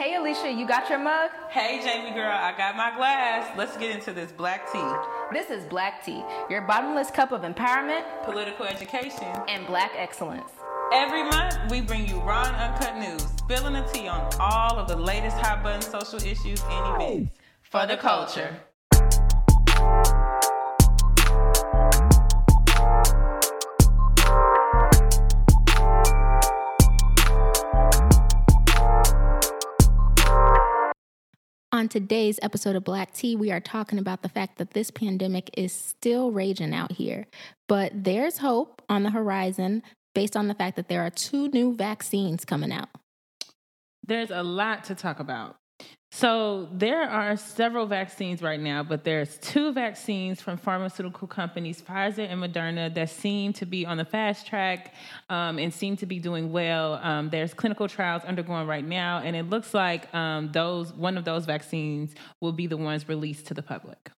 Hey, Alicia, you got your mug? Hey, Jamie girl, I got my glass. Let's get into this black tea. This is Black Tea, your bottomless cup of empowerment, Political education. and black excellence. Every month, we bring you raw and uncut news, spilling the tea on all of the latest hot button social issues and events for the culture. On today's episode of Black Tea, we are talking about the fact that this pandemic is still raging out here, but there's hope on the horizon based on the fact that there are two new vaccines coming out. There's a lot to talk about. So there are several vaccines right now, but there's two vaccines from pharmaceutical companies, Pfizer and Moderna, that seem to be on the fast track um, and seem to be doing well. Um, there's clinical trials undergoing right now, and it looks like um, those one of those vaccines will be the ones released to the public.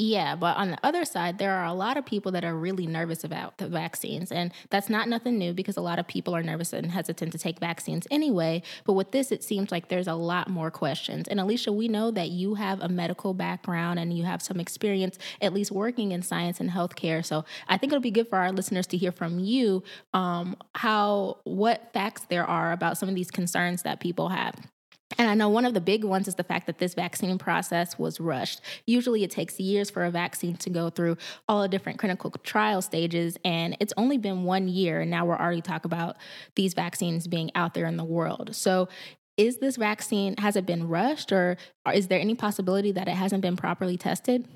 Yeah, but on the other side, there are a lot of people that are really nervous about the vaccines. And that's not nothing new because a lot of people are nervous and hesitant to take vaccines anyway. But with this, it seems like there's a lot more questions. And Alicia, we know that you have a medical background and you have some experience, at least working in science and healthcare. So I think it'll be good for our listeners to hear from you um, how, what facts there are about some of these concerns that people have. And I know one of the big ones is the fact that this vaccine process was rushed. Usually it takes years for a vaccine to go through all the different clinical trial stages, and it's only been one year, and now we're already talking about these vaccines being out there in the world. So is this vaccine, has it been rushed, or is there any possibility that it hasn't been properly tested?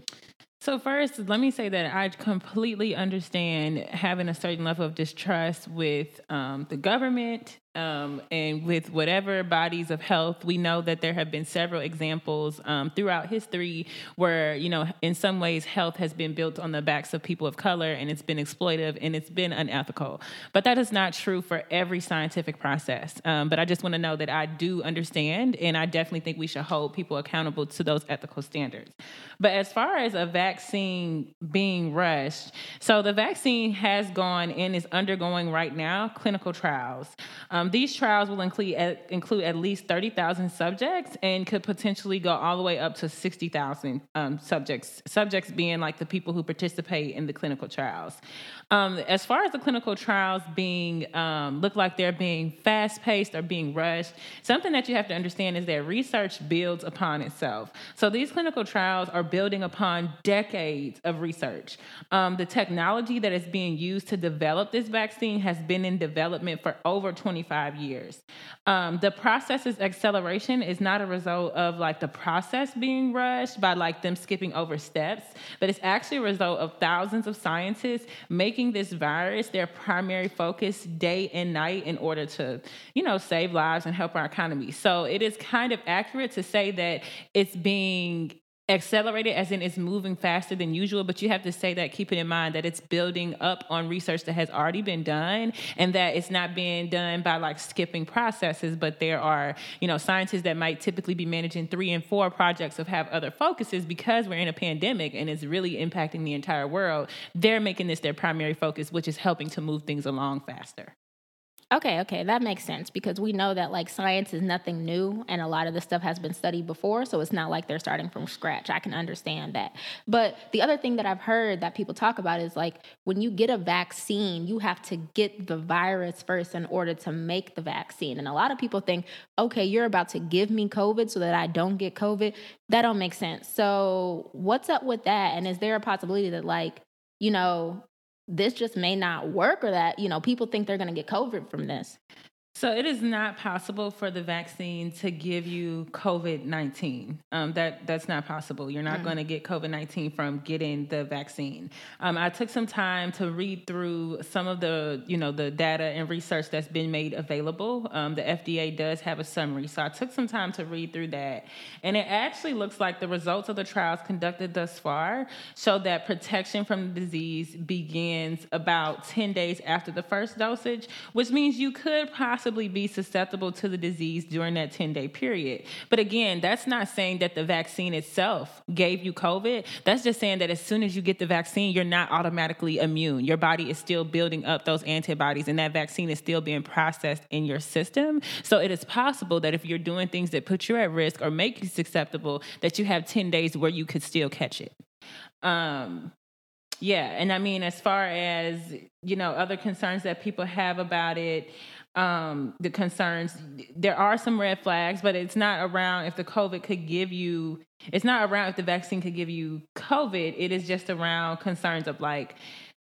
So, first, let me say that I completely understand having a certain level of distrust with um, the government um, and with whatever bodies of health. We know that there have been several examples um, throughout history where, you know, in some ways, health has been built on the backs of people of color and it's been exploitive and it's been unethical. But that is not true for every scientific process. Um, but I just want to know that I do understand and I definitely think we should hold people accountable to those ethical standards. But as far as a vaccine being rushed, so the vaccine has gone and is undergoing right now clinical trials. Um, these trials will include at, include at least thirty thousand subjects and could potentially go all the way up to sixty thousand um, subjects. Subjects being like the people who participate in the clinical trials. Um, as far as the clinical trials being um, look like they're being fast paced or being rushed, something that you have to understand is that research builds upon itself. So these clinical trials are building upon decades of research. Um, the technology that is being used to develop this vaccine has been in development for over 25 years. Um, the process's acceleration is not a result of like the process being rushed by like them skipping over steps, but it's actually a result of thousands of scientists making this virus their primary focus day and night in order to, you know, save lives and help our economy. So it is kind of accurate to say that it's being accelerated as in it's moving faster than usual but you have to say that keeping in mind that it's building up on research that has already been done and that it's not being done by like skipping processes but there are you know scientists that might typically be managing three and four projects of have other focuses because we're in a pandemic and it's really impacting the entire world. They're making this their primary focus which is helping to move things along faster Okay, okay, that makes sense because we know that like science is nothing new and a lot of the stuff has been studied before, so it's not like they're starting from scratch. I can understand that. But the other thing that I've heard that people talk about is like when you get a vaccine, you have to get the virus first in order to make the vaccine. And a lot of people think, okay, you're about to give me COVID so that I don't get COVID. That don't make sense. So, what's up with that? And is there a possibility that like, you know, this just may not work or that you know people think they're going to get covid from this So it is not possible for the vaccine to give you COVID nineteen. Um, that that's not possible. You're not going to get COVID nineteen from getting the vaccine. Um, I took some time to read through some of the you know the data and research that's been made available. Um, the FDA does have a summary, so I took some time to read through that, and it actually looks like the results of the trials conducted thus far show that protection from the disease begins about ten days after the first dosage, which means you could possibly possibly be susceptible to the disease during that 10 day period. But again, that's not saying that the vaccine itself gave you COVID. That's just saying that as soon as you get the vaccine, you're not automatically immune. Your body is still building up those antibodies, and that vaccine is still being processed in your system. So it is possible that if you're doing things that put you at risk or make you susceptible, that you have 10 days where you could still catch it. Um, yeah, and I mean, as far as you know, other concerns that people have about it, um, the concerns, there are some red flags, but it's not around if the COVID could give you. It's not around if the vaccine could give you COVID. It is just around concerns of like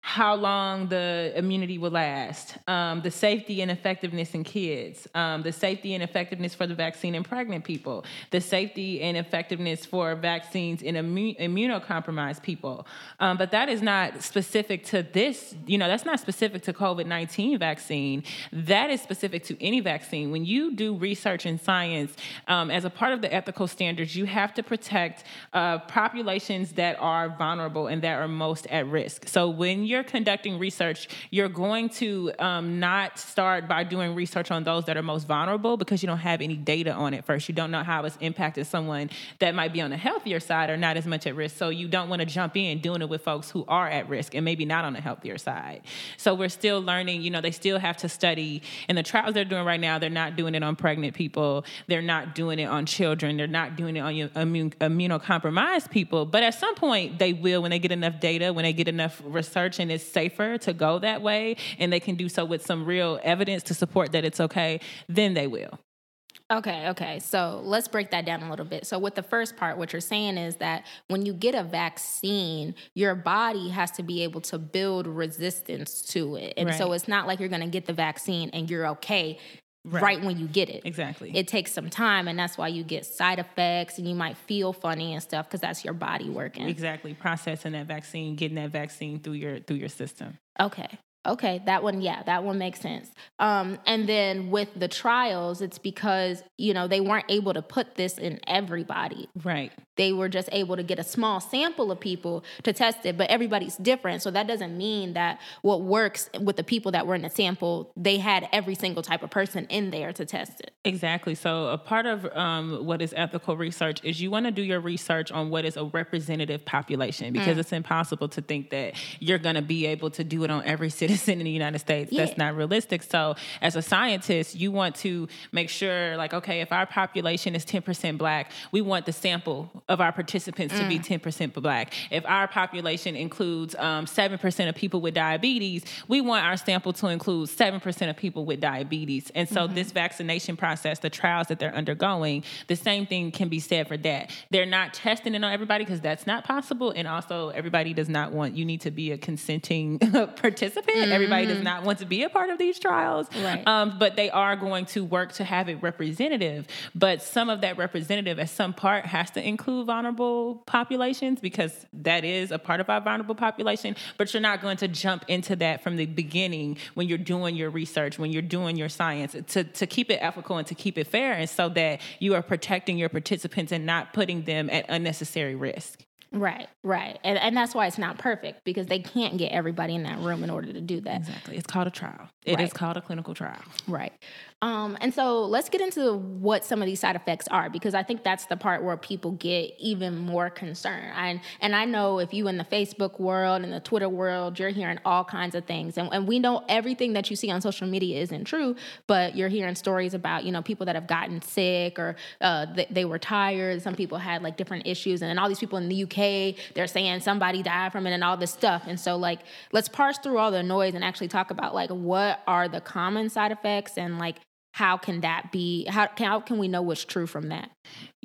how long the immunity will last, um, the safety and effectiveness in kids, um, the safety and effectiveness for the vaccine in pregnant people, the safety and effectiveness for vaccines in immu- immunocompromised people. Um, but that is not specific to this, you know, that's not specific to COVID 19 vaccine. That is specific to any vaccine. When you do research in science, um, as a part of the ethical standards, you have to protect uh, populations that are vulnerable and that are most at risk. So when you're conducting research, you're going to um, not start by doing research on those that are most vulnerable because you don't have any data on it first. You don't know how it's impacted someone that might be on the healthier side or not as much at risk. So you don't want to jump in doing it with folks who are at risk and maybe not on the healthier side. So we're still learning, you know, they still have to study. In the trials they're doing right now, they're not doing it on pregnant people, they're not doing it on children, they're not doing it on immune, immunocompromised people. But at some point, they will when they get enough data, when they get enough research and it's safer to go that way and they can do so with some real evidence to support that it's okay, then they will. Okay, okay. So let's break that down a little bit. So, with the first part, what you're saying is that when you get a vaccine, your body has to be able to build resistance to it. And right. so it's not like you're going to get the vaccine and you're okay right. right. when you get it. Exactly. It takes some time, and that's why you get side effects and you might feel funny and stuff because that's your body working. Exactly. Processing that vaccine, getting that vaccine through your through your system. Okay. Okay, that one, yeah, that one makes sense. Um, and then with the trials, it's because you know they weren't able to put this in everybody. Right. They were just able to get a small sample of people to test it, but everybody's different. So that doesn't mean that what works with the people that were in the sample, they had every single type of person in there to test it. Exactly. So a part of um, what is ethical research is you want to do your research on what is a representative population because mm. it's impossible to think that you're going to be able to do it on every citizen in the United States. Yeah. That's not realistic. So as a scientist, you want to make sure, like, okay, if our population is 10% black, we want the sample of our participants mm. to be 10% mm. black. If our population includes um, 7% of people with diabetes, we want our sample to include 7% of people with diabetes. And so mm-hmm. this vaccination process, the trials that they're undergoing, the same thing can be said for that. They're not testing it on everybody because that's not possible. And also, everybody does not want, you need to be a consenting participant. Mm-hmm. Everybody does not want to be a part of these trials. Right. Um, but they are going to work to have it representative. But some of that representative at some part has to include vulnerable populations because that is a part of our vulnerable population, but you're not going to jump into that from the beginning when you're doing your research, when you're doing your science, to, to keep it ethical and to keep it fair, and so that you are protecting your participants and not putting them at unnecessary risk. Right, right. And, and that's why it's not perfect because they can't get everybody in that room in order to do that. Exactly. It's called a trial. It right. is called a clinical trial. Right. Um, and so let's get into what some of these side effects are because I think that's the part where people get even more concerned. And and I know if you in the Facebook world and the Twitter world, you're hearing all kinds of things. And, and we know everything that you see on social media isn't true, but you're hearing stories about, you know, people that have gotten sick or uh, they, they were tired. Some people had like different issues. And then all these people in the UK, they're saying somebody died from it and all this stuff. And so like let's parse through all the noise and actually talk about like what are the common side effects and like how can that be how, how can we know what's true from that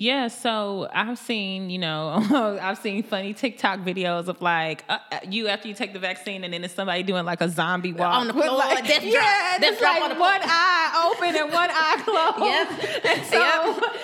yeah, so I've seen, you know, I've seen funny TikTok videos of like uh, uh, you after you take the vaccine and then it's somebody doing like a zombie walk on the floor, like, death yeah, drop, death like one eye open and one eye closed. Yep. And so yep.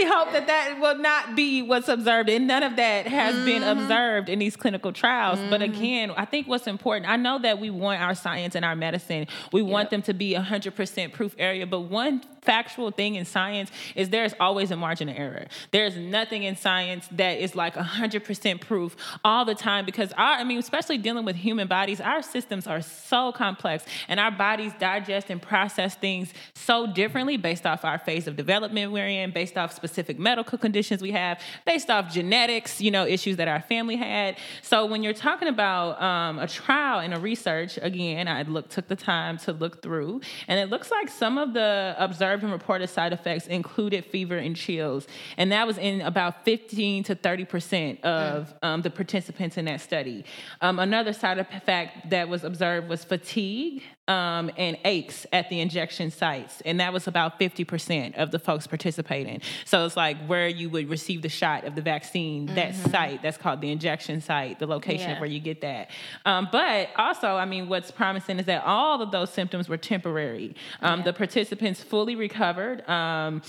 Certainly hope that that will not be what's observed, and none of that has mm-hmm. been observed in these clinical trials. Mm-hmm. But again, I think what's important, I know that we want our science and our medicine, we yep. want them to be a hundred percent proof area, but one factual thing in science is there's always a margin of error. There's nothing in science that is like 100% proof all the time because our, I mean, especially dealing with human bodies, our systems are so complex and our bodies digest and process things so differently based off our phase of development we're in, based off specific medical conditions we have, based off genetics, you know, issues that our family had. So when you're talking about um, a trial and a research, again, I look, took the time to look through, and it looks like some of the observed and reported side effects included fever and chills, and that was in about 15 to 30 percent of um, the participants in that study. Um, another side effect that was observed was fatigue um, and aches at the injection sites, and that was about 50% of the folks participating. So it's like where you would receive the shot of the vaccine, mm-hmm. that site, that's called the injection site, the location yeah. where you get that. Um, but also, I mean, what's promising is that all of those symptoms were temporary. Um, yeah. The participants fully recovered um,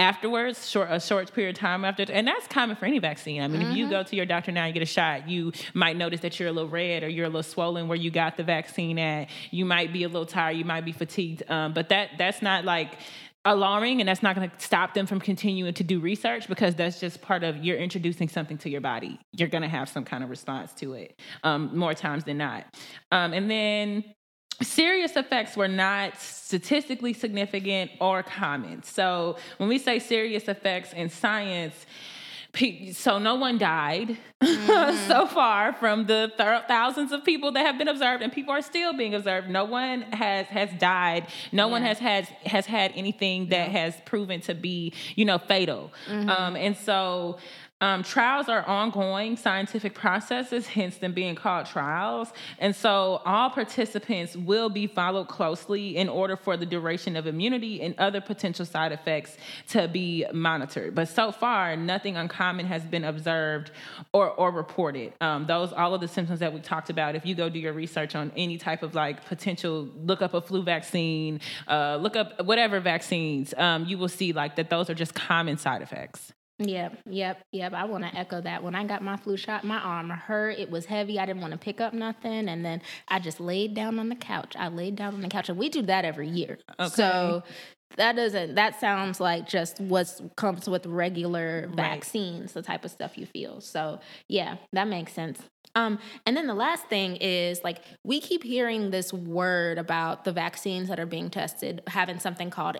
afterwards, short, a short period of time after, and that's common for any vaccine. I mean, mm-hmm. if you mm-hmm. go to your doctor now and get a shot, you might notice that you're a little red or you're a little swollen where you got the vaccine at. You might be a little tired, you might be fatigued, um, but that that's not like alarming and that's not going to stop them from continuing to do research because that's just part of you're introducing something to your body. You're going to have some kind of response to it um, more times than not. Um, and then serious effects were not statistically significant or common. So when we say serious effects in science so no one died mm-hmm. so far from the th- thousands of people that have been observed and people are still being observed no one has has died no yeah. one has had has had anything that yeah. has proven to be you know fatal mm-hmm. um, and so um, trials are ongoing scientific processes, hence them being called trials. And so all participants will be followed closely in order for the duration of immunity and other potential side effects to be monitored. But so far, nothing uncommon has been observed or, or reported. Um, those, all of the symptoms that we talked about, if you go do your research on any type of like potential, look up a flu vaccine, uh, look up whatever vaccines, um, you will see like that those are just common side effects. Yep, yep, yep. I want to echo that. When I got my flu shot, my arm hurt. It was heavy. I didn't want to pick up nothing. And then I just laid down on the couch. I laid down on the couch. And we do that every year. Okay. So that doesn't, that sounds like just what comes with regular right. vaccines, the type of stuff you feel. So yeah, that makes sense. Um, and then the last thing is like we keep hearing this word about the vaccines that are being tested having something called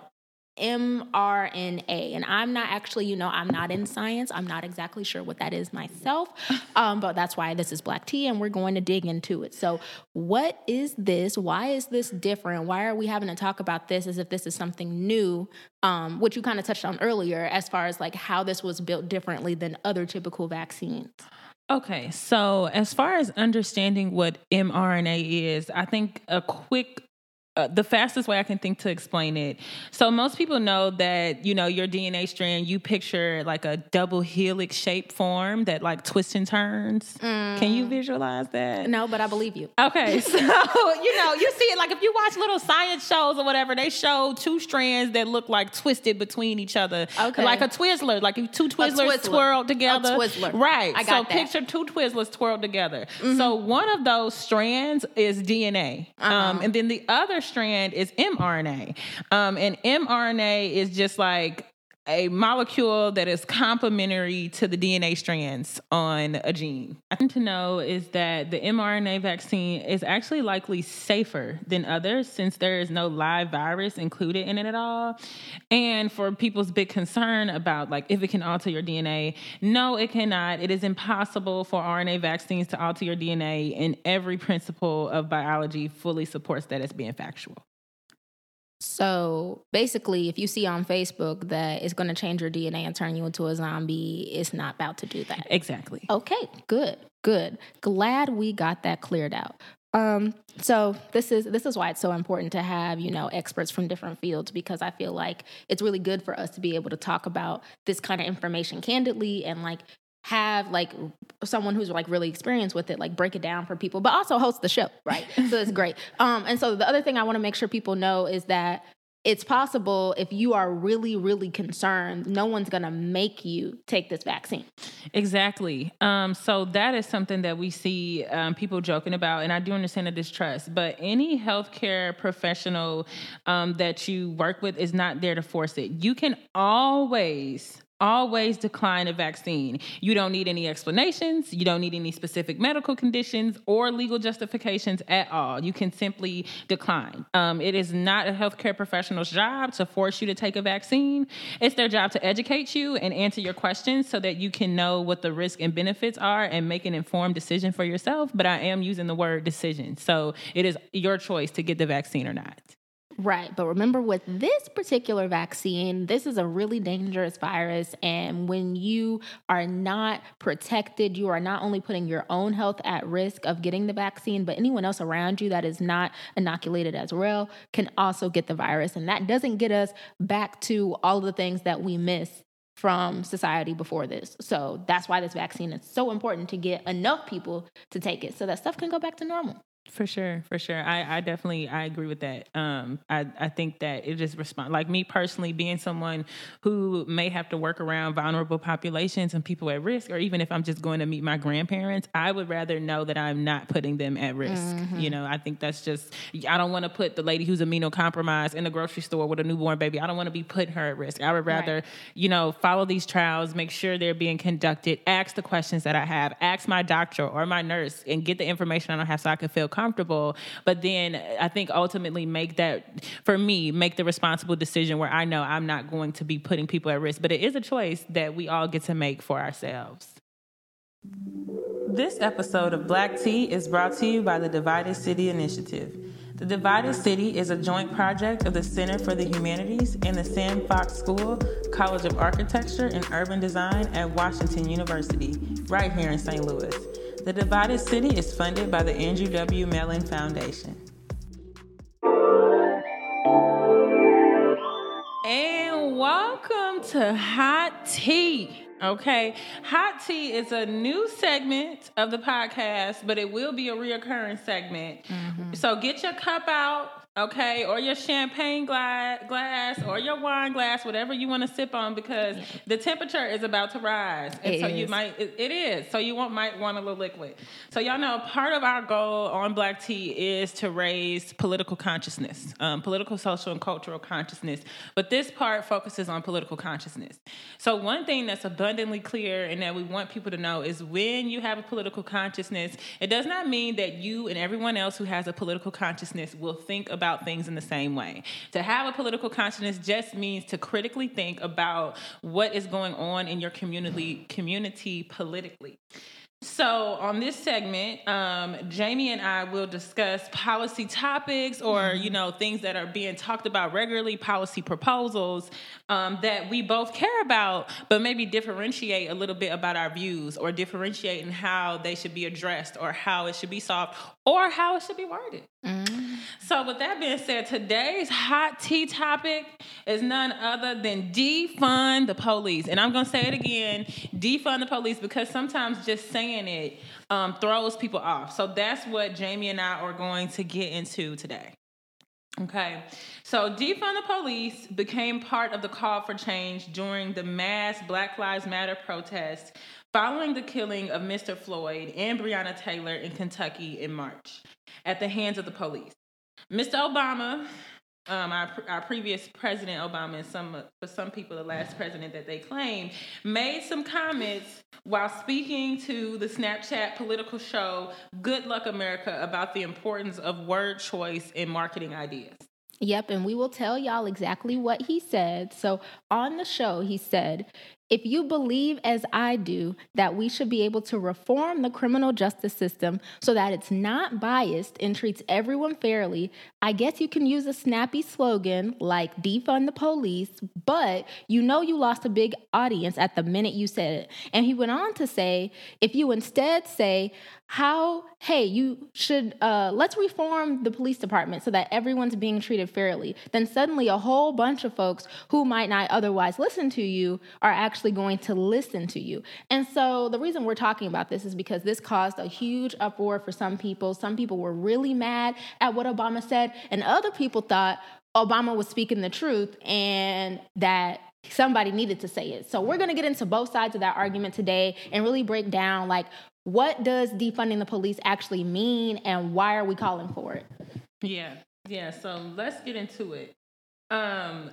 mRNA. And I'm not actually, you know, I'm not in science. I'm not exactly sure what that is myself. Um, but that's why this is Black Tea and we're going to dig into it. So, what is this? Why is this different? Why are we having to talk about this as if this is something new? Um, which you kind of touched on earlier, as far as like how this was built differently than other typical vaccines. Okay, so as far as understanding what mRNA is, I think a quick uh, the fastest way I can think to explain it. So most people know that you know your DNA strand. You picture like a double helix shape form that like twists and turns. Mm. Can you mm. visualize that? No, but I believe you. Okay, so you know you see it like if you watch little science shows or whatever, they show two strands that look like twisted between each other. Okay, like a Twizzler, like two Twizzlers twirled together. A Twizzler, right? I got so that. picture two Twizzlers twirled together. Mm-hmm. So one of those strands is DNA, uh-huh. um, and then the other strand is mRNA. Um, and mRNA is just like a molecule that is complementary to the DNA strands on a gene. I think to know is that the mRNA vaccine is actually likely safer than others since there is no live virus included in it at all. And for people's big concern about like if it can alter your DNA, no, it cannot. It is impossible for RNA vaccines to alter your DNA, and every principle of biology fully supports that as being factual. So basically, if you see on Facebook that it's going to change your DNA and turn you into a zombie, it's not about to do that. Exactly. Okay, good, good. Glad we got that cleared out. Um, so this is this is why it's so important to have you know experts from different fields because I feel like it's really good for us to be able to talk about this kind of information candidly and like have like someone who's like really experienced with it like break it down for people but also host the show right so it's great um and so the other thing i want to make sure people know is that it's possible if you are really, really concerned, no one's going to make you take this vaccine. Exactly. Um, so that is something that we see um, people joking about, and I do understand the distrust. But any healthcare professional um, that you work with is not there to force it. You can always always decline a vaccine. You don't need any explanations, you don't need any specific medical conditions or legal justifications at all. You can simply decline. Um, it is not a healthcare professional's job to force you to take a vaccine. It's their job to educate you and answer your questions so that you can know what the risk and benefits are and make an informed decision for yourself. But I am using the word decision. So it is your choice to get the vaccine or not. Right. But remember, with this particular vaccine, this is a really dangerous virus. And when you are not protected, you are not only putting your own health at risk of getting the vaccine, but anyone else around you that is not inoculated as well can also get the virus. And that doesn't get us back to all of the things that we miss from society before this. So that's why this vaccine is so important to get enough people to take it so that stuff can go back to normal. For sure, for sure. I, I definitely I agree with that. Um, I, I think that it just respond like me personally being someone who may have to work around vulnerable populations and people at risk, or even if I'm just going to meet my grandparents, I would rather know that I'm not putting them at risk. Mm-hmm. You know, I think that's just I don't want to put the lady who's immunocompromised in the grocery store with a newborn baby. I don't want to be putting her at risk. I would rather, right. you know, follow these trials, make sure they're being conducted, ask the questions that I have, ask my doctor or my nurse, and get the information I don't have so I can feel comfortable. But then I think ultimately make that, for me, make the responsible decision where I know I'm not going to be putting people at risk. But it is a choice that we all get to make for ourselves. This episode of Black Tea is brought to you by the Divided City Initiative. The Divided City is a joint project of the Center for the Humanities and the Sam Fox School, College of Architecture and Urban Design at Washington University, right here in St. Louis. The Divided City is funded by the Andrew W. Mellon Foundation. And welcome to Hot Tea. Okay. Hot Tea is a new segment of the podcast, but it will be a reoccurring segment. Mm-hmm. So get your cup out okay, or your champagne glass, glass or your wine glass, whatever you want to sip on, because the temperature is about to rise, and it so is. you might it, it is. So you want might want a little liquid. So y'all know part of our goal on Black Tea is to raise political consciousness, um, political, social, and cultural consciousness. But this part focuses on political consciousness. So one thing that's abundantly clear and that we want people to know is when you have a political consciousness, it does not mean that you and everyone else who has a political consciousness will think about about things in the same way. To have a political consciousness just means to critically think about what is going on in your community community politically. So, on this segment, um, Jamie and I will discuss policy topics or, you know, things that are being talked about regularly, policy proposals um, that we both care about, but maybe differentiate a little bit about our views or differentiate in how they should be addressed or how it should be solved or how it should be worded. Mm. So, with that being said, today's hot tea topic is none other than defund the police. And I'm going to say it again defund the police because sometimes just saying it um, throws people off. So, that's what Jamie and I are going to get into today. Okay, so defund the police became part of the call for change during the mass Black Lives Matter protests following the killing of Mr. Floyd and Breonna Taylor in Kentucky in March at the hands of the police. Mr. Obama, um, our, our previous president Obama, and some for some people the last president that they claim, made some comments while speaking to the Snapchat political show Good Luck America about the importance of word choice in marketing ideas. Yep, and we will tell y'all exactly what he said. So on the show, he said, if you believe, as I do, that we should be able to reform the criminal justice system so that it's not biased and treats everyone fairly, I guess you can use a snappy slogan like defund the police, but you know you lost a big audience at the minute you said it. And he went on to say, if you instead say, how hey you should uh, let's reform the police department so that everyone's being treated fairly then suddenly a whole bunch of folks who might not otherwise listen to you are actually actually going to listen to you. And so the reason we're talking about this is because this caused a huge uproar for some people. Some people were really mad at what Obama said, and other people thought Obama was speaking the truth and that somebody needed to say it. So we're going to get into both sides of that argument today and really break down like what does defunding the police actually mean and why are we calling for it? Yeah. Yeah, so let's get into it. Um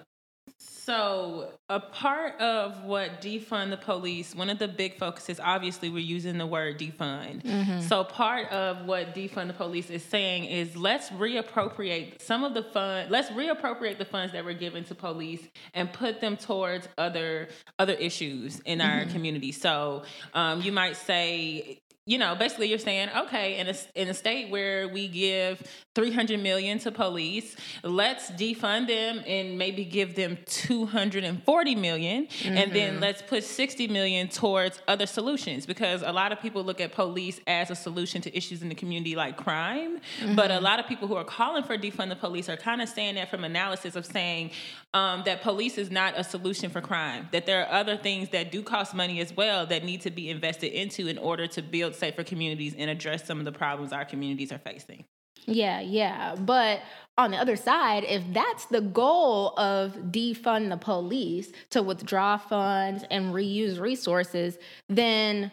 so, a part of what defund the police, one of the big focuses, obviously, we're using the word defund. Mm-hmm. So, part of what defund the police is saying is let's reappropriate some of the fund, let's reappropriate the funds that were given to police and put them towards other other issues in our mm-hmm. community. So, um, you might say you know, basically you're saying, okay, in a, in a state where we give 300 million to police, let's defund them and maybe give them 240 million, mm-hmm. and then mm-hmm. let's put 60 million towards other solutions because a lot of people look at police as a solution to issues in the community like crime, mm-hmm. but a lot of people who are calling for defund the police are kind of saying that from analysis of saying um, that police is not a solution for crime, that there are other things that do cost money as well that need to be invested into in order to build safer communities and address some of the problems our communities are facing. Yeah, yeah. But on the other side, if that's the goal of defund the police to withdraw funds and reuse resources, then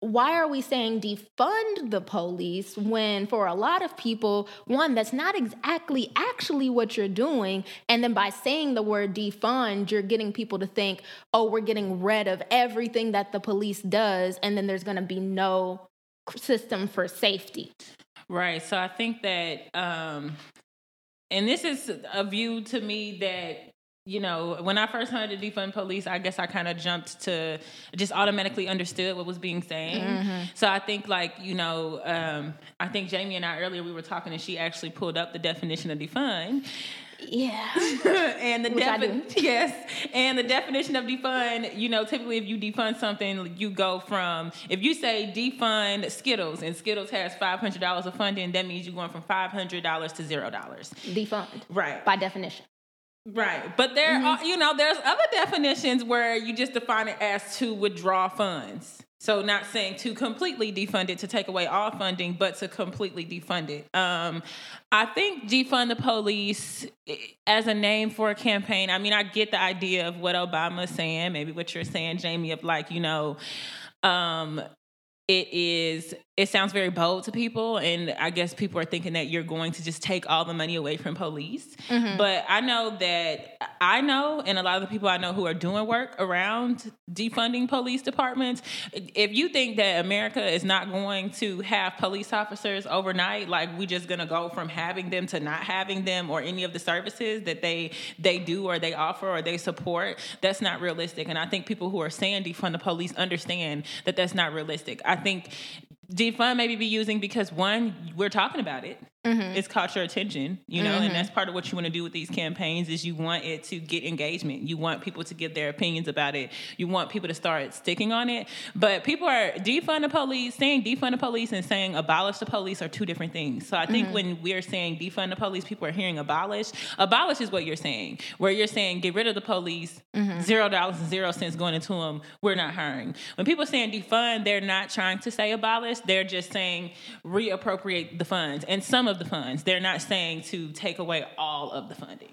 why are we saying defund the police when for a lot of people one that's not exactly actually what you're doing and then by saying the word defund you're getting people to think oh we're getting rid of everything that the police does and then there's going to be no system for safety. Right so i think that um and this is a view to me that you know, when I first heard the defund police, I guess I kind of jumped to just automatically understood what was being said. Mm-hmm. So I think, like, you know, um, I think Jamie and I earlier we were talking, and she actually pulled up the definition of defund. Yeah. and the definition, yes, and the definition of defund, you know, typically if you defund something, you go from if you say defund Skittles and Skittles has five hundred dollars of funding, that means you're going from five hundred dollars to zero dollars. Defund. Right. By definition. Right. But there mm-hmm. are, you know, there's other definitions where you just define it as to withdraw funds. So not saying to completely defund it, to take away all funding, but to completely defund it. Um, I think defund the police eh, as a name for a campaign. I mean, I get the idea of what Obama's saying, maybe what you're saying, Jamie, of like, you know, um, it is it sounds very bold to people and i guess people are thinking that you're going to just take all the money away from police. Mm-hmm. but i know that i know and a lot of the people i know who are doing work around defunding police departments if you think that america is not going to have police officers overnight like we just going to go from having them to not having them or any of the services that they they do or they offer or they support that's not realistic. And i think people who are saying defund the police understand that that's not realistic. I think defund maybe be using because one, we're talking about it. Mm-hmm. It's caught your attention, you know, mm-hmm. and that's part of what you want to do with these campaigns is you want it to get engagement. You want people to give their opinions about it. You want people to start sticking on it. But people are defund the police, saying defund the police and saying abolish the police are two different things. So I think mm-hmm. when we're saying defund the police, people are hearing abolish. Abolish is what you're saying, where you're saying get rid of the police, mm-hmm. zero dollars and zero cents going into them. We're not hiring. When people are saying defund, they're not trying to say abolish. They're just saying reappropriate the funds. And some of the funds. They're not saying to take away all of the funding.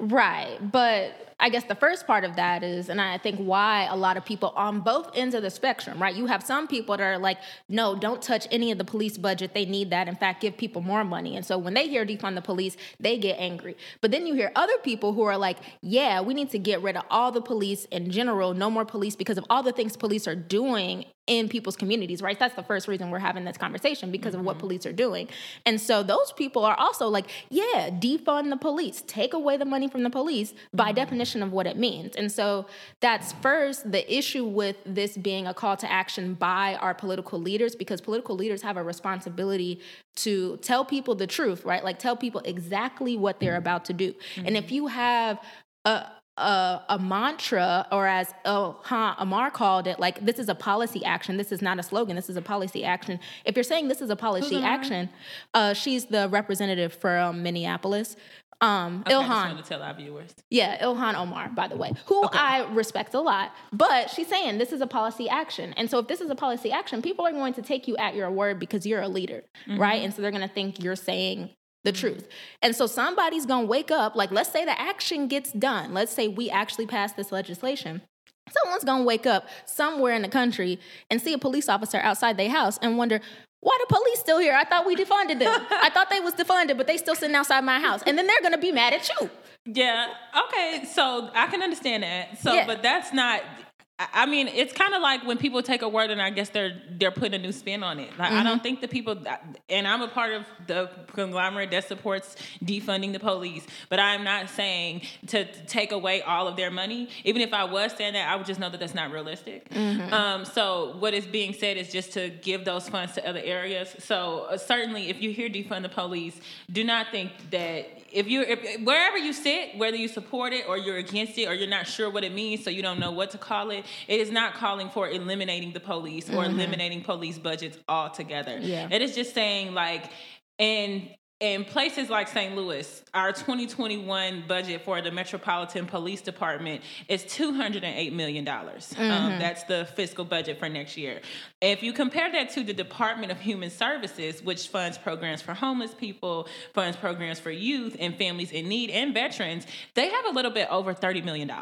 Right. But I guess the first part of that is, and I think why a lot of people on both ends of the spectrum, right? You have some people that are like, no, don't touch any of the police budget. They need that. In fact, give people more money. And so when they hear defund the police, they get angry. But then you hear other people who are like, yeah, we need to get rid of all the police in general, no more police because of all the things police are doing in people's communities, right? That's the first reason we're having this conversation because mm-hmm. of what mm-hmm. police are doing. And so those people are also like, yeah, defund the police, take away the money from the police by mm-hmm. definition definition of what it means. And so that's first the issue with this being a call to action by our political leaders, because political leaders have a responsibility to tell people the truth, right? Like tell people exactly what they're about to do. Mm-hmm. And if you have a a, a, mantra, or as Ilhan Omar called it, like this is a policy action. This is not a slogan. This is a policy action. If you're saying this is a policy action, uh, she's the representative from Minneapolis. Um, okay, Ilhan. to tell our viewers. Yeah, Ilhan Omar, by the way, who okay. I respect a lot. But she's saying this is a policy action. And so if this is a policy action, people are going to take you at your word because you're a leader, mm-hmm. right? And so they're going to think you're saying the truth. And so somebody's to wake up, like, let's say the action gets done. Let's say we actually pass this legislation. Someone's to wake up somewhere in the country and see a police officer outside their house and wonder, why the police still here? I thought we defunded them. I thought they was defunded, but they still sitting outside my house. And then they're gonna be mad at you. Yeah. Okay. So I can understand that. So, yeah. but that's not I mean, it's kind of like when people take a word and I guess they're they're putting a new spin on it. Like mm-hmm. I don't mm-hmm. think the people, and I'm a part of the conglomerate that supports defunding the police, but I'm not saying to take away all of their money. Even if I was saying that, I would just know that that's not realistic. Mm-hmm. Um, so what is being said is just to give those funds to other areas. So uh, certainly, if you hear defund the police, do not think that if you if, wherever you sit, whether you support it or you're against it or you're not sure what it means, so you don't know what to call it, it is not calling for eliminating the police or mm-hmm. eliminating police budgets altogether. Yeah. It is just saying like and in places like St. Louis, our 2021 budget for the Metropolitan Police Department is $208 million. Um, mm-hmm. Um, that's the fiscal budget for next year. If you compare that to the Department of Human Services, which funds programs for homeless people, funds programs for youth and families in need and veterans, they have a little bit over $30 million.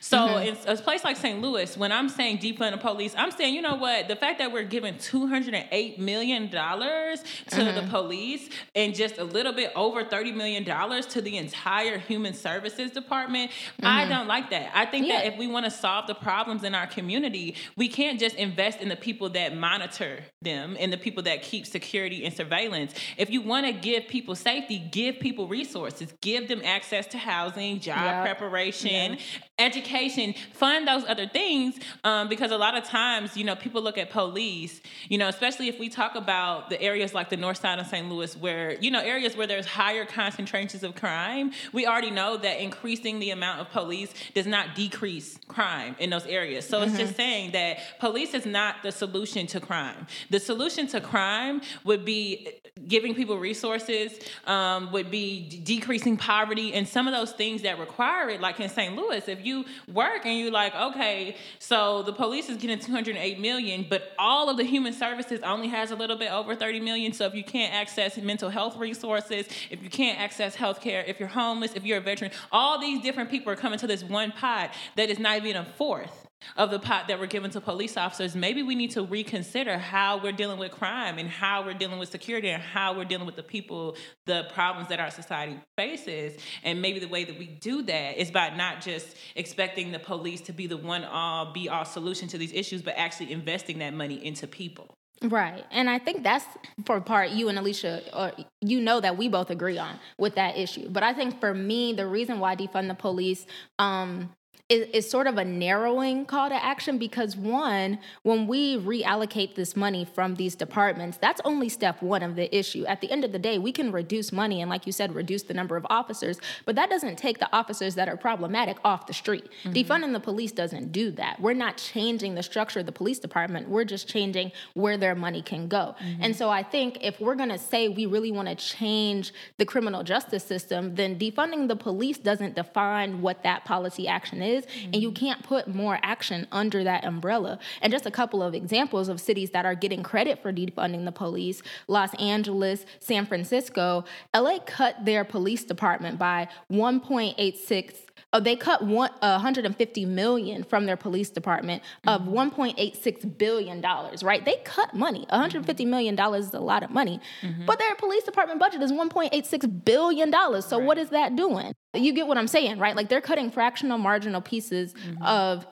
So mm-hmm. in a place like St. Louis, when I'm saying defund the police, I'm saying, you know what? The fact that we're giving $208 million to mm-hmm. the police and just a little bit over $30 million to the entire human services department, mm-hmm. I don't like that. I think yeah. that if we want to solve the problems in our community, we can't just invest in the people that monitor them and the people that keep security and surveillance. If you want to give people safety, give people resources, give them access to housing, job yep. preparation, education, fund those other things. Um, because a lot of times, you know, people look at police, you know, especially if we talk about the areas like the north side of St. Louis where, you know, areas where there's higher concentrations of crime, we already know that increasing the amount of police does not decrease crime in those areas. So mm-hmm. it's just saying that police is not the solution to crime. The solution to crime would be giving people resources, um, would be decreasing poverty, and some of those things that require it, like in St. Louis, if you work and you're like, okay, so the police is getting 208 million, but all of the human services only has a little bit over 30 million. So if you can't access mental health resources, if you can't access health care, if you're homeless, if you're a veteran, all these different people are coming to this one pot that is not even a fourth of the pot that we're given to police officers, maybe we need to reconsider how we're dealing with crime and how we're dealing with security and how we're dealing with the people, the problems that our society faces. And maybe the way that we do that is by not just expecting the police to be the one all be all solution to these issues, but actually investing that money into people. Right. And I think that's for part you and Alicia, or you know that we both agree on with that issue. But I think for me, the reason why defund the police um, is, is sort of a narrowing call to action because one, when we reallocate this money from these departments, that's only step one of the issue. At the end of the day, we can reduce money and, like you said, reduce the number of officers, but that doesn't take the officers that are problematic off the street. Mm-hmm. Defunding the police doesn't do that. We're not changing the structure of the police department. We're just changing where their money can go. Mm-hmm. And so I think if we're going to say we really want to change the criminal justice system, then defunding the police doesn't define what that policy action is is, mm-hmm. and you can't put more action under that umbrella. And just a couple of examples of cities that are getting credit for defunding the police Los Angeles, San Francisco. LA cut their police department by 1.86 Oh, they cut one, uh, 150 million from their police department of mm-hmm. 1.86 billion dollars. Right? They cut money. 150 million dollars is a lot of money, mm-hmm. but their police department budget is 1.86 billion dollars. So right. what is that doing? You get what I'm saying, right? Like they're cutting fractional marginal pieces mm-hmm. of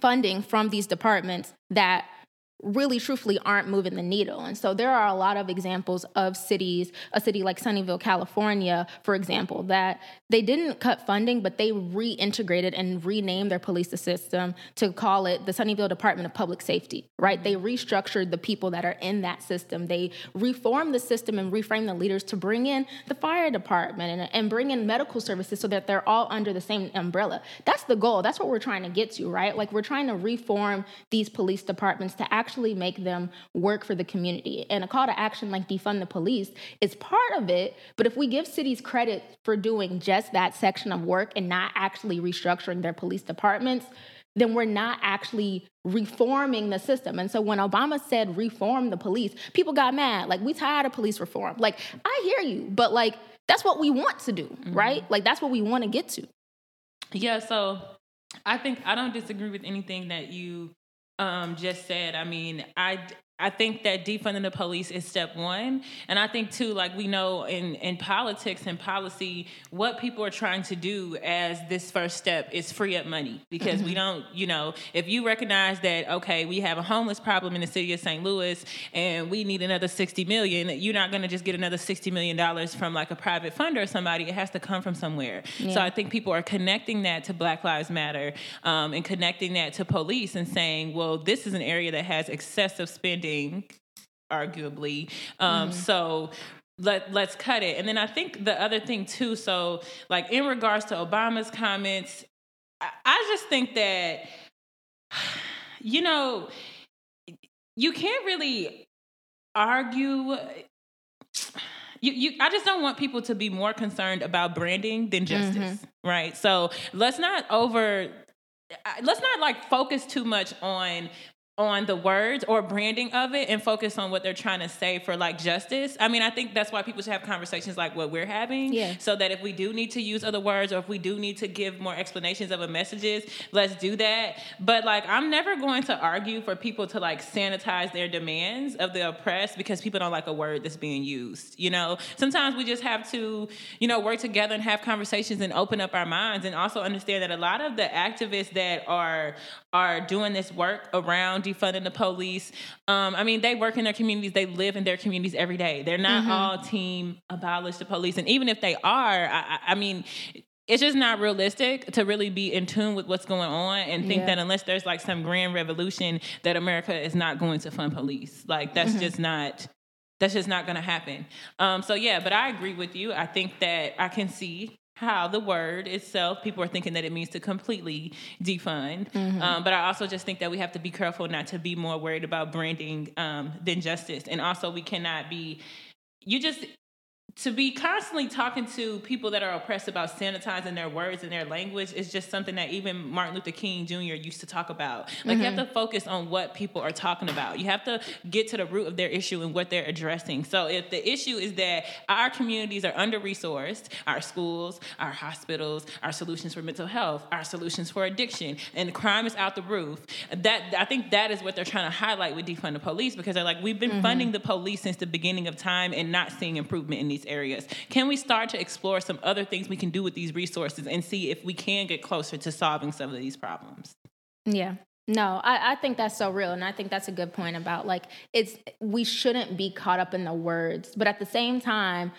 funding from these departments that really truthfully aren't moving the needle. And so there are a lot of examples of cities, a city like Sunnyvale, California, for example, that they didn't cut funding, but they reintegrated and renamed their police system to call it the Sunnyvale Department of Public Safety, right? They mm-hmm. restructured the people that are in that system. They reformed the system and reframed the leaders to bring in the fire department and, and bring in medical services so that they're all under the same umbrella. That's the goal. That's what we're trying to get to, right? Like we're trying to reform these police departments to actually actually make them work for the community. And a call to action like defund the police is part of it. But if we give cities credit for doing just that section of work and not actually restructuring their police departments, then we're not actually reforming the system. And so when Obama said reform the police, people got mad. Like, we tired of police reform. Like, I hear you, but like, that's what we want to do, mm-hmm. right? Like, that's what we want to get to. Yeah, so I think I don't disagree with anything that you um, just said. I mean, I I think that defunding the police is step one. And I think too, like we know in, in politics and policy, what people are trying to do as this first step is free up money. Because mm-hmm. we don't, you know, if you recognize that, okay, we have a homeless problem in the city of St. Louis and we need another 60 million, you're not gonna just get another 60 million dollars from like a private funder or somebody. It has to come from somewhere. Yeah. So I think people are connecting that to Black Lives Matter um, and connecting that to police and saying, well, this is an area that has excessive spending spending, arguably. Um, mm-hmm. So let let's cut it. And then I think the other thing too. So like in regards to Obama's comments, I, I just think that you know you can't really argue you, you I just don't want people to be more concerned about branding than justice, mm-hmm. right? So let's not over let's not like focus too much on on the words or branding of it and focus on what they're trying to say for like justice. I mean, I think that's why people should have conversations like what we're having. Yeah. So that if we do need to use other words or if we do need to give more explanations of a messages, let's do that. But like I'm never going to argue for people to like sanitize their demands of the oppressed because people don't like a word that's being used. You know, sometimes we just have to, you know, work together and have conversations and open up our minds and also understand that a lot of the activists that are are doing this work around defunding the police. Um, I mean, they work in their communities, they live in their communities every day. They're not mm-hmm. all team abolish the police. And even if they are, I, I mean, it's just not realistic to really be in tune with what's going on and think yeah. that unless there's like some grand revolution that America is not going to fund police. Like that's mm-hmm. just not that's just not going to happen. Um, so yeah, but I agree with you. I think that I can see how the word itself, people are thinking that it means to completely defund. Mm-hmm. Um, but I also just think that we have to be careful not to be more worried about branding um, than justice. And also, we cannot be, you just, to be constantly talking to people that are oppressed about sanitizing their words and their language is just something that even Martin Luther King Jr. used to talk about. Like mm-hmm. you have mm-hmm. to focus on what people are talking about. You have to get to the root of their issue and what they're addressing. So if the issue is that our communities are under resourced, our schools, our hospitals, our solutions for mental health, our solutions for addiction, and crime is out the roof, that I think that is what they're trying to highlight with defund the police because they're like, we've been mm-hmm. funding the police since the beginning of time and not seeing improvement in these these areas? Can we start to explore some other things we can do with these resources and see if we can get closer to solving some of these problems? Yeah. No, I, I think that's so real. And I think that's a good point about like it's we shouldn't be caught up in the words, but at the same time,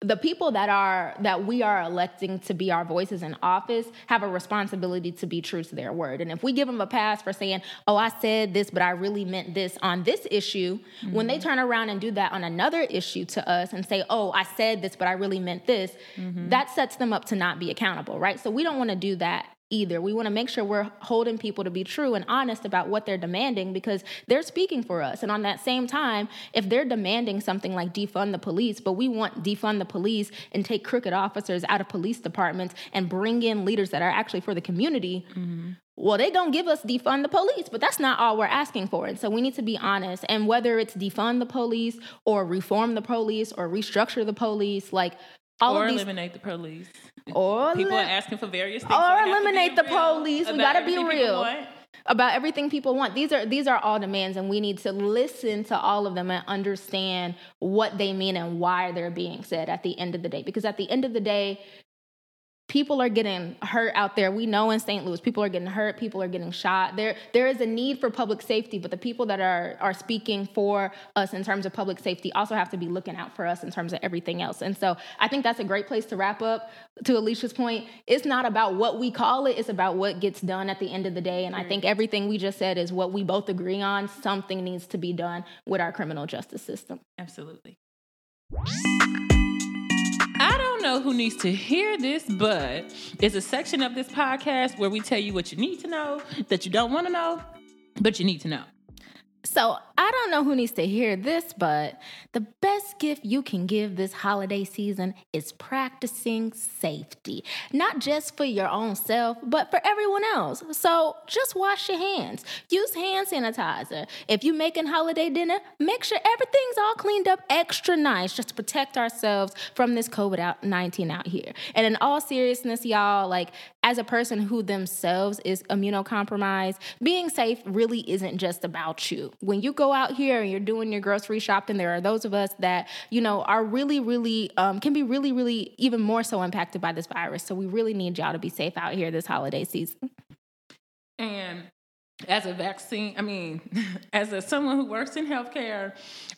the people that are that we are electing to be our voices in office have a responsibility to be true to their word and if we give them a pass for saying oh i said this but i really meant this on this issue mm-hmm. when they mm-hmm. turn around and do that on another issue to us and say oh i said this but i really meant this mm-hmm. that sets them up to not be accountable right so we don't want to do that either. We want to make sure we're holding people to be true and honest about what they're demanding because they're speaking for us. And on that same time, if they're demanding something like defund the police, but we want defund the police and take crooked officers out of police departments and bring in leaders that are actually for the community, mm-hmm. well, they're going to give us defund the police, but that's not all we're asking for. And so we need to be honest. And whether it's defund the police or reform the police or restructure the police, like all or of these, eliminate the police. Or people li- are asking for various things. Or eliminate the police. We gotta be real about everything people want. These are these are all demands, and we need to listen to all of them and understand what they mean and why they're being said at the end of the day. Because at the end of the day, people are getting hurt out there. We know in St. Louis, people are getting hurt, people are getting shot. There, there is a need for public safety, but the people that are are speaking for us in terms of public safety also have to be looking out for us in terms of everything else. And so I think that's a great place to wrap up. To Alicia's point, it's not about what we call it, it's about what gets done at the end of the day. And I think everything we just said is what we both agree on. Something needs to be done with our criminal justice system. Absolutely. Who needs to hear this, but it's a section of this podcast where we tell you what you need to know that you don't want to know, but you need to know. So I don't know who needs to hear this, but the best gift you can give this holiday season is practicing safety, not just for your own self, but for everyone else. So just wash your hands, use hand sanitizer. If you're making holiday dinner, make sure everything's all cleaned up extra nice just to protect ourselves from this COVID 19 out here. And in all seriousness, y'all, like as a person who themselves is immunocompromised, being safe really isn't just about you. When you go out here and you're doing your grocery shopping, there are those of us that, you know, are really, really, um, can be really, really even more so impacted by this virus. So we really need y'all to be safe out here this holiday season. And as a vaccine, I mean, as a someone who works in healthcare,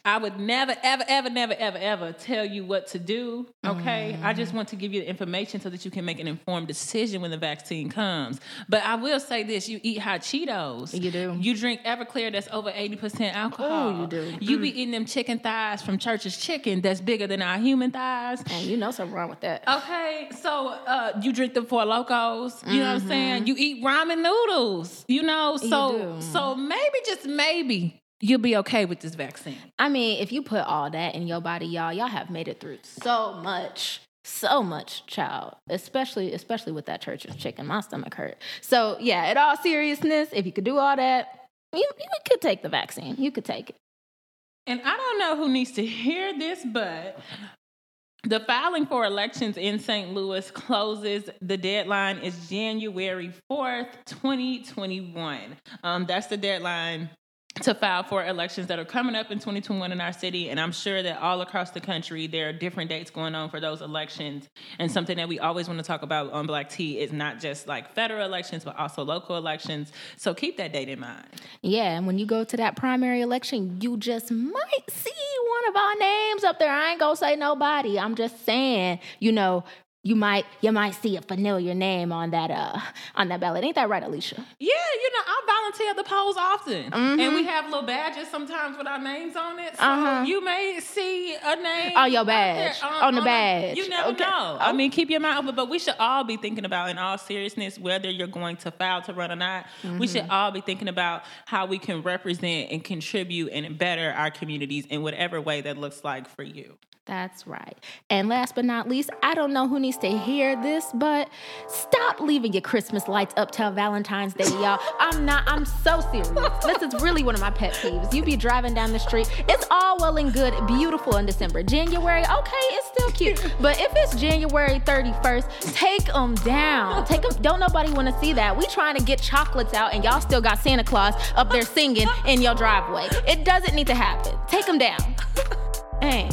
I would never, ever, ever, never, ever, ever tell you what to do. Okay. Mm. I just want to give you the information so that you can make an informed decision when the vaccine comes. But I will say this you eat hot Cheetos. You do. You drink Everclear that's over 80% alcohol. Oh, you do. You be eating them chicken thighs from Church's Chicken that's bigger than our human thighs. And you know something wrong with that. Okay. So uh, you drink the Four Lokos. You mm-hmm. know what I'm saying? Mm-hmm. You eat ramen noodles. You know? So, so so maybe, just maybe you'll be okay with this vaccine. I mean, if you put all that in your body, y'all, y'all have made it through so much. So much, child. Especially, especially with that Church's Chicken. My stomach hurt. So yeah, in all seriousness, if you could do all that, you, you could take the vaccine. You could take it. And I don't know who needs to hear this, but the filing for elections in St. Louis closes. The deadline is January 4th, 2021. Um, that's the deadline to file for elections that are coming up in 2021 in our city. And I'm sure that all across the country, there are different dates going on for those elections. And something that we always want to talk about on Black Tea is not just like federal elections, but also local elections. So keep that date in mind. Yeah. And when you go to that primary election, you just might see one of our names up there. I ain't going to say nobody. I'm just saying, you know, you might you might see a familiar name on that uh on that ballot. Ain't that right, Alicia? Yeah, you know, I volunteer the polls often. Mm-hmm. And we have little badges sometimes with our names on it. So uh-huh. you may see a name on your badge. On, on, the on badge. A, you never okay. know. I mean, keep your mind open, but we should all be thinking about in all seriousness, whether you're going to file to run or not, mm-hmm. we should mm-hmm. all be thinking about how we can represent and contribute and better our communities in whatever way that looks like for you. That's right. And last but not least, I don't know who needs to hear this, but stop leaving your Christmas lights up till Valentine's Day, y'all. I'm not, I'm so serious. this is really one of my pet peeves. You be driving down the street, it's all well and good, beautiful in December. January, okay, it's still cute. But if it's January 31st, take them down. Take them, don't nobody want to see that. We trying to get chocolates out and y'all still got Santa Claus up there singing in your driveway. It doesn't need to happen. Take them down. Hey.